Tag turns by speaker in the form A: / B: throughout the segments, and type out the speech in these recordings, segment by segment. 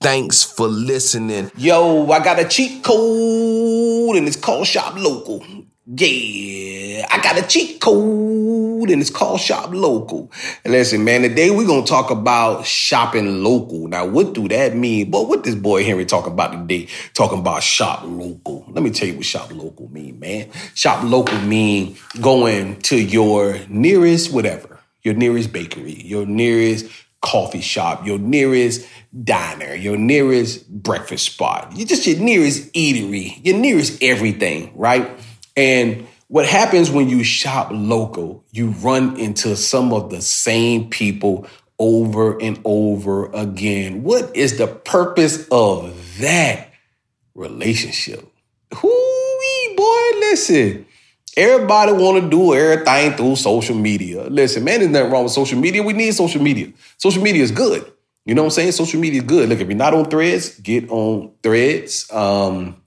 A: Thanks for listening. Yo, I got a cheat code and it's called Shop Local. Yeah, I got a cheat code and it's called Shop Local. And listen, man, today we're gonna talk about shopping local. Now, what do that mean? But what this boy Henry talking about today? Talking about shop local. Let me tell you what shop local mean, man. Shop local mean going to your nearest whatever, your nearest bakery, your nearest coffee shop, your nearest diner, your nearest breakfast spot, you just your nearest eatery, your nearest everything, right? And what happens when you shop local, you run into some of the same people over and over again. What is the purpose of that relationship? Whoo, boy, listen. Everybody want to do everything through social media. Listen, man, there's nothing wrong with social media. We need social media. Social media is good. You know what I'm saying? Social media is good. Look, if you're not on Threads, get on Threads. Um,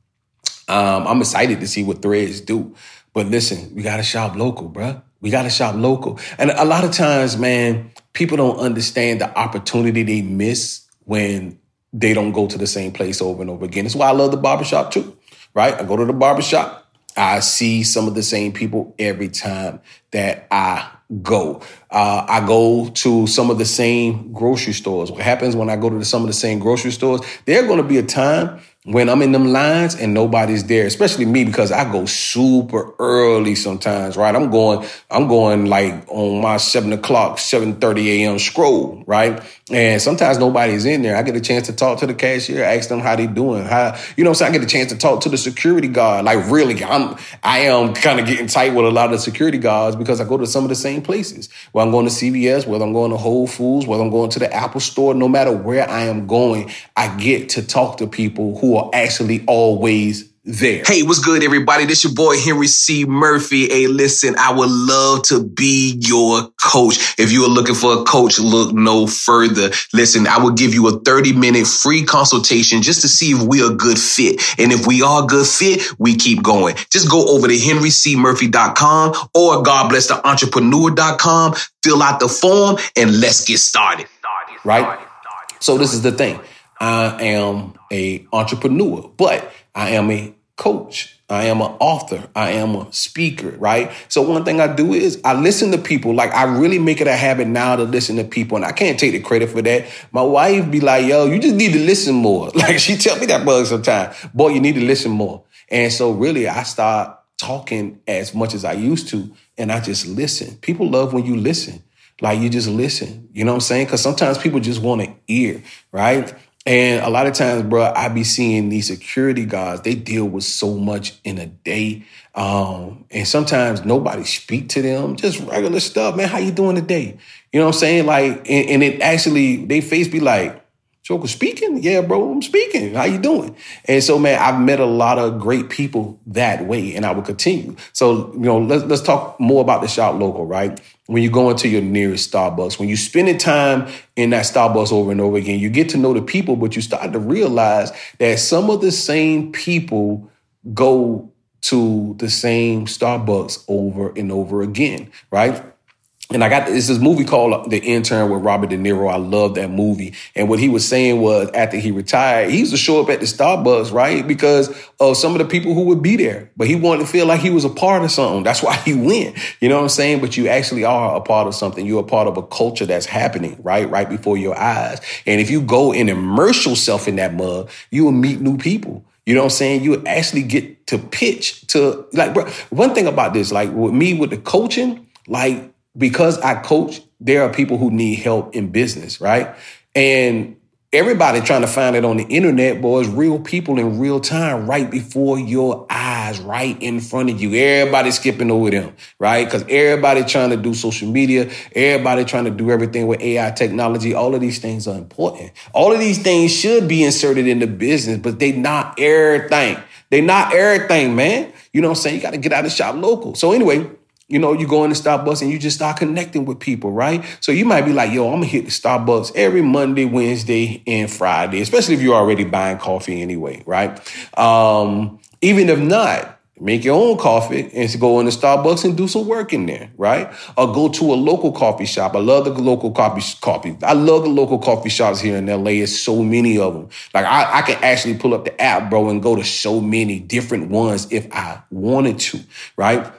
A: um, I'm excited to see what Threads do. But listen, we gotta shop local, bruh. We gotta shop local. And a lot of times, man, people don't understand the opportunity they miss when they don't go to the same place over and over again. That's why I love the barbershop too, right? I go to the barbershop. I see some of the same people every time that I go. Uh, I go to some of the same grocery stores. What happens when I go to some of the same grocery stores? There's going to be a time when I'm in them lines and nobody's there, especially me because I go super early sometimes, right? I'm going, I'm going like on my seven o'clock, 7.30 a.m. scroll, right? And sometimes nobody's in there. I get a chance to talk to the cashier, ask them how they doing, how, you know, so I get a chance to talk to the security guard. Like really, I'm, I am kind of getting tight with a lot of the security guards because I go to some of the same places. Whether I'm going to CVS, whether I'm going to Whole Foods, whether I'm going to the Apple store, no matter where I am going, I get to talk to people who are actually always there. Hey, what's good, everybody? This your boy Henry C. Murphy. Hey, listen, I would love to be your coach. If you are looking for a coach, look no further. Listen, I will give you a 30 minute free consultation just to see if we are a good fit. And if we are a good fit, we keep going. Just go over to henrycmurphy.com or godblessentrepreneur.com, fill out the form, and let's get started. Right? So this is the thing. I am a entrepreneur, but I am a coach. I am an author. I am a speaker, right? So one thing I do is I listen to people. Like I really make it a habit now to listen to people, and I can't take the credit for that. My wife be like, "Yo, you just need to listen more." Like she tell me that bug sometimes. Boy, you need to listen more. And so really, I start talking as much as I used to, and I just listen. People love when you listen. Like you just listen. You know what I'm saying? Because sometimes people just want to ear, right? And a lot of times, bro, I be seeing these security guards. They deal with so much in a day, um, and sometimes nobody speak to them. Just regular stuff, man. How you doing today? You know what I'm saying? Like, and, and it actually, they face be like, Joker speaking? Yeah, bro, I'm speaking. How you doing? And so, man, I've met a lot of great people that way, and I will continue. So, you know, let's let's talk more about the shop local, right? When you go into your nearest Starbucks, when you spending time in that Starbucks over and over again, you get to know the people, but you start to realize that some of the same people go to the same Starbucks over and over again, right? And I got this, this movie called The Intern with Robert De Niro. I love that movie. And what he was saying was after he retired, he used to show up at the Starbucks, right? Because of some of the people who would be there. But he wanted to feel like he was a part of something. That's why he went. You know what I'm saying? But you actually are a part of something. You're a part of a culture that's happening, right? Right before your eyes. And if you go and immerse yourself in that mud, you will meet new people. You know what I'm saying? You actually get to pitch to like bro, one thing about this, like with me with the coaching, like because I coach, there are people who need help in business, right? And Everybody trying to find it on the internet, boys. Real people in real time, right before your eyes, right in front of you. Everybody skipping over them, right? Because everybody trying to do social media. Everybody trying to do everything with AI technology. All of these things are important. All of these things should be inserted in the business, but they not everything. They not everything, man. You know what I'm saying? You got to get out of shop local. So anyway, you know, you go into Starbucks and you just start connecting with people, right? So you might be like, yo, I'm gonna hit the Starbucks every Monday, Wednesday, and Friday, especially if you're already buying coffee anyway, right? Um, even if not, make your own coffee and go into Starbucks and do some work in there, right? Or go to a local coffee shop. I love the local coffee coffee. I love the local coffee shops here in LA. It's so many of them. Like I, I can actually pull up the app, bro, and go to so many different ones if I wanted to, right?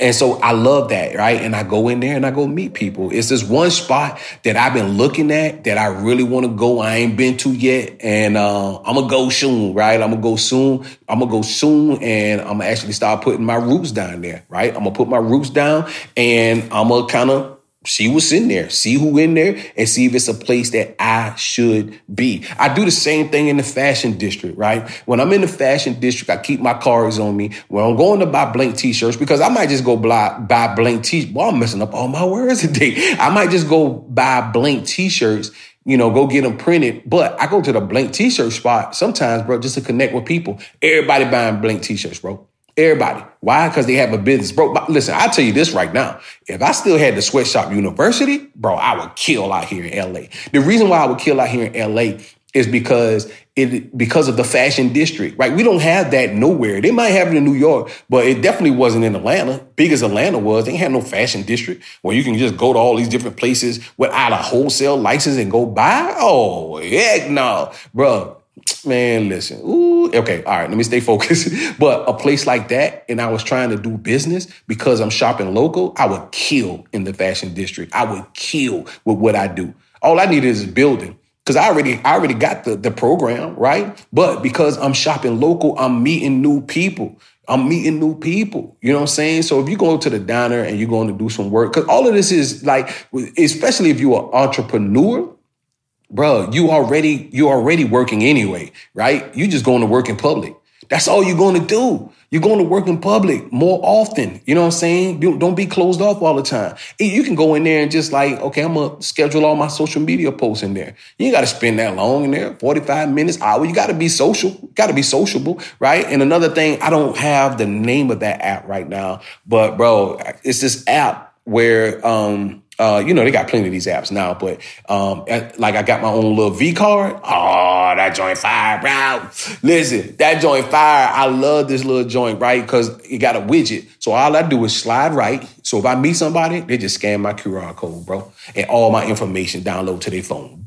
A: And so I love that, right? And I go in there and I go meet people. It's this one spot that I've been looking at that I really want to go. I ain't been to yet. And uh, I'm going to go soon, right? I'm going to go soon. I'm going to go soon and I'm going to actually start putting my roots down there, right? I'm going to put my roots down and I'm going to kind of see what's in there, see who in there, and see if it's a place that I should be. I do the same thing in the fashion district, right? When I'm in the fashion district, I keep my cards on me. When I'm going to buy blank t-shirts, because I might just go buy, buy blank t shirts. Well, I'm messing up all my words today. I might just go buy blank t-shirts you know, go get them printed. But I go to the blank t-shirt spot sometimes, bro, just to connect with people. Everybody buying blank t-shirts, bro. Everybody. Why? Because they have a business. Bro, listen, I'll tell you this right now. If I still had the sweatshop university, bro, I would kill out here in LA. The reason why I would kill out here in LA is because it because of the fashion district, right? We don't have that nowhere. They might have it in New York, but it definitely wasn't in Atlanta. Big as Atlanta was, they had no fashion district where you can just go to all these different places without a wholesale license and go buy. Oh, heck no, bro man, listen. Ooh, okay, all right, let me stay focused. but a place like that, and I was trying to do business because I'm shopping local, I would kill in the fashion district. I would kill with what I do. All I need is a building. Cause I already, I already got the, the program, right? But because I'm shopping local, I'm meeting new people. I'm meeting new people. You know what I'm saying? So if you go to the diner and you're going to do some work, because all of this is like, especially if you're an entrepreneur, bro, you already you already working anyway, right? You just going to work in public. That's all you're going to do. You're going to work in public more often. You know what I'm saying? Don't be closed off all the time. You can go in there and just like, okay, I'm gonna schedule all my social media posts in there. You ain't got to spend that long in there, 45 minutes, hour. You got to be social. Got to be sociable, right? And another thing, I don't have the name of that app right now, but bro, it's this app where um uh, you know, they got plenty of these apps now, but um, like I got my own little V card. Oh, that joint fire, bro. Listen, that joint fire. I love this little joint, right? Because it got a widget. So all I do is slide right. So if I meet somebody, they just scan my QR code, bro, and all my information download to their phone.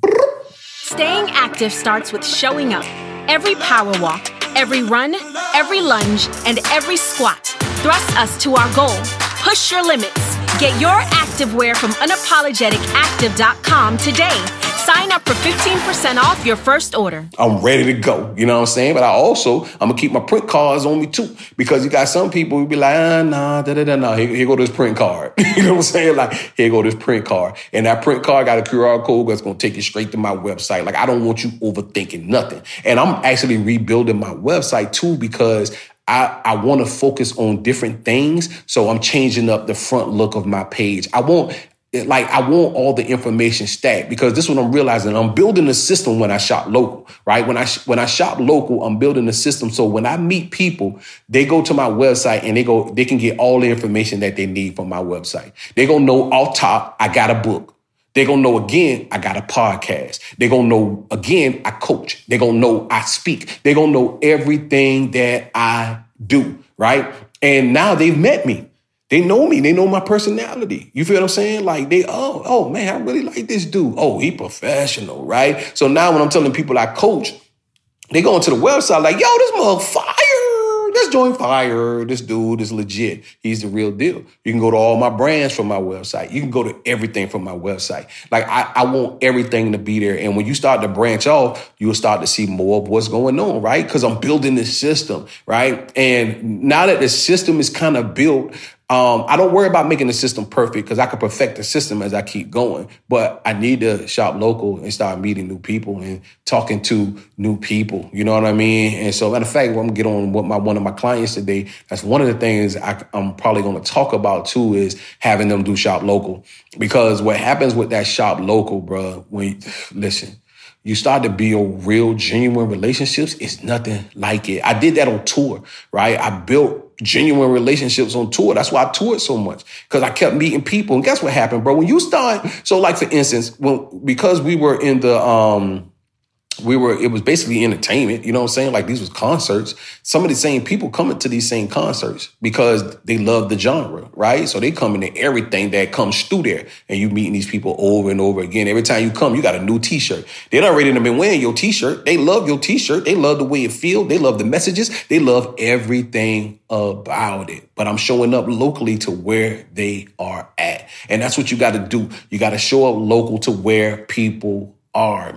B: Staying active starts with showing up. Every power walk, every run, every lunge, and every squat thrust us to our goal. Push your limits Get your activewear from unapologeticactive.com today. Sign up for 15% off your first order.
A: I'm ready to go. You know what I'm saying? But I also, I'm gonna keep my print cards on me too. Because you got some people who be like, ah, nah, da da da nah. Here, here go this print card. you know what I'm saying? Like, here go this print card. And that print card got a QR code that's gonna take you straight to my website. Like, I don't want you overthinking nothing. And I'm actually rebuilding my website too because I, I want to focus on different things. So I'm changing up the front look of my page. I want, like, I want all the information stacked because this is what I'm realizing. I'm building a system when I shop local, right? When I, when I shop local, I'm building a system. So when I meet people, they go to my website and they go, they can get all the information that they need from my website. They're going to know off top, I got a book. They're gonna know again, I got a podcast. They're gonna know again, I coach. They're gonna know I speak. They're gonna know everything that I do, right? And now they've met me. They know me. They know my personality. You feel what I'm saying? Like they, oh, oh man, I really like this dude. Oh, he professional, right? So now when I'm telling people I coach, they go into the website like, yo, this mother let's join fire. This dude is legit. He's the real deal. You can go to all my brands from my website. You can go to everything from my website. Like I, I want everything to be there. And when you start to branch off, you'll start to see more of what's going on, right? Because I'm building this system, right? And now that the system is kind of built, Um, I don't worry about making the system perfect because I can perfect the system as I keep going. But I need to shop local and start meeting new people and talking to new people. You know what I mean? And so, matter of fact, when I'm gonna get on with my one of my clients today, that's one of the things I, I'm probably going to talk about too is having them do shop local because what happens with that shop local, bro? When listen you start to build real, genuine relationships, it's nothing like it. I did that on tour, right? I built genuine relationships on tour. That's why I toured so much because I kept meeting people. And guess what happened, bro? When you start, so like for instance, when because we were in the um we were it was basically entertainment you know what i'm saying? Like these was concerts. Some of the same people coming to these same concerts because they love the genre right? So they come into everything that comes through there. And you meeting these people over and over again. Every time you come you got a new t-shirt. They don't already been wearing your t-shirt. They love your t-shirt. They love the way it feels they love the messages. They love everything about it. But i'm showing up locally to where they are at. And that's what you got to do. You got to show up local to where people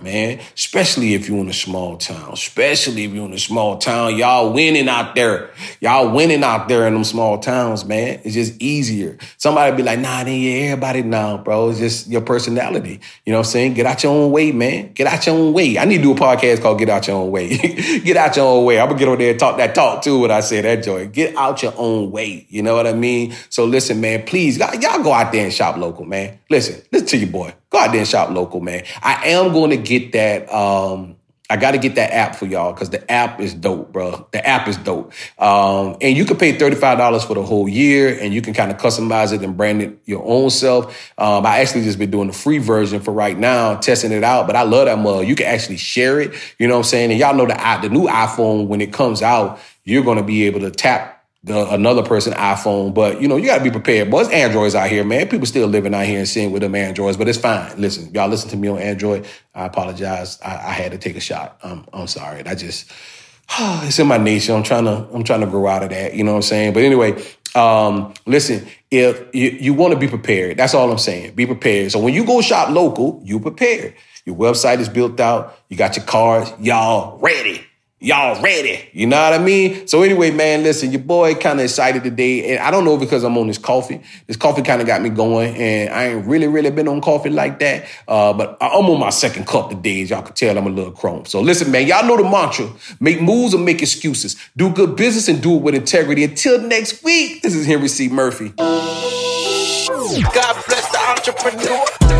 A: man. Especially if you're in a small town. Especially if you're in a small town. Y'all winning out there. Y'all winning out there in them small towns, man. It's just easier. Somebody be like, nah, then yeah, everybody now, bro. It's just your personality. You know what I'm saying? Get out your own way, man. Get out your own way. I need to do a podcast called Get Out Your Own Way. get out your own way. I'm gonna get on there and talk that talk too when I say that joy. Get out your own way. You know what I mean? So listen, man, please, y'all go out there and shop local, man. Listen, listen to your boy. Go out there and shop local, man. I am going to get that. Um, I got to get that app for y'all because the app is dope, bro. The app is dope. Um, and you can pay $35 for the whole year and you can kind of customize it and brand it your own self. Um, I actually just been doing the free version for right now, testing it out, but I love that mug. You can actually share it. You know what I'm saying? And y'all know the, i the new iPhone, when it comes out, you're going to be able to tap the another person iPhone. But you know, you gotta be prepared. Boys, Androids out here, man. People still living out here and seeing with them Androids, but it's fine. Listen, y'all listen to me on Android. I apologize. I, I had to take a shot. I'm I'm sorry. I just it's in my nature. I'm trying to I'm trying to grow out of that. You know what I'm saying? But anyway, um, listen, if you, you want to be prepared, that's all I'm saying. Be prepared. So when you go shop local, you prepared. Your website is built out. You got your cards, Y'all ready y'all ready. You know what I mean? So anyway, man, listen, your boy kind of excited today. And I don't know because I'm on this coffee. This coffee kind of got me going. And I ain't really, really been on coffee like that. Uh, but I'm on my second cup today. As y'all can tell, I'm a little chrome. So listen, man, y'all know the mantra. Make moves or make excuses. Do good business and do it with integrity. Until next week, this is Henry C. Murphy.
C: God bless the entrepreneur.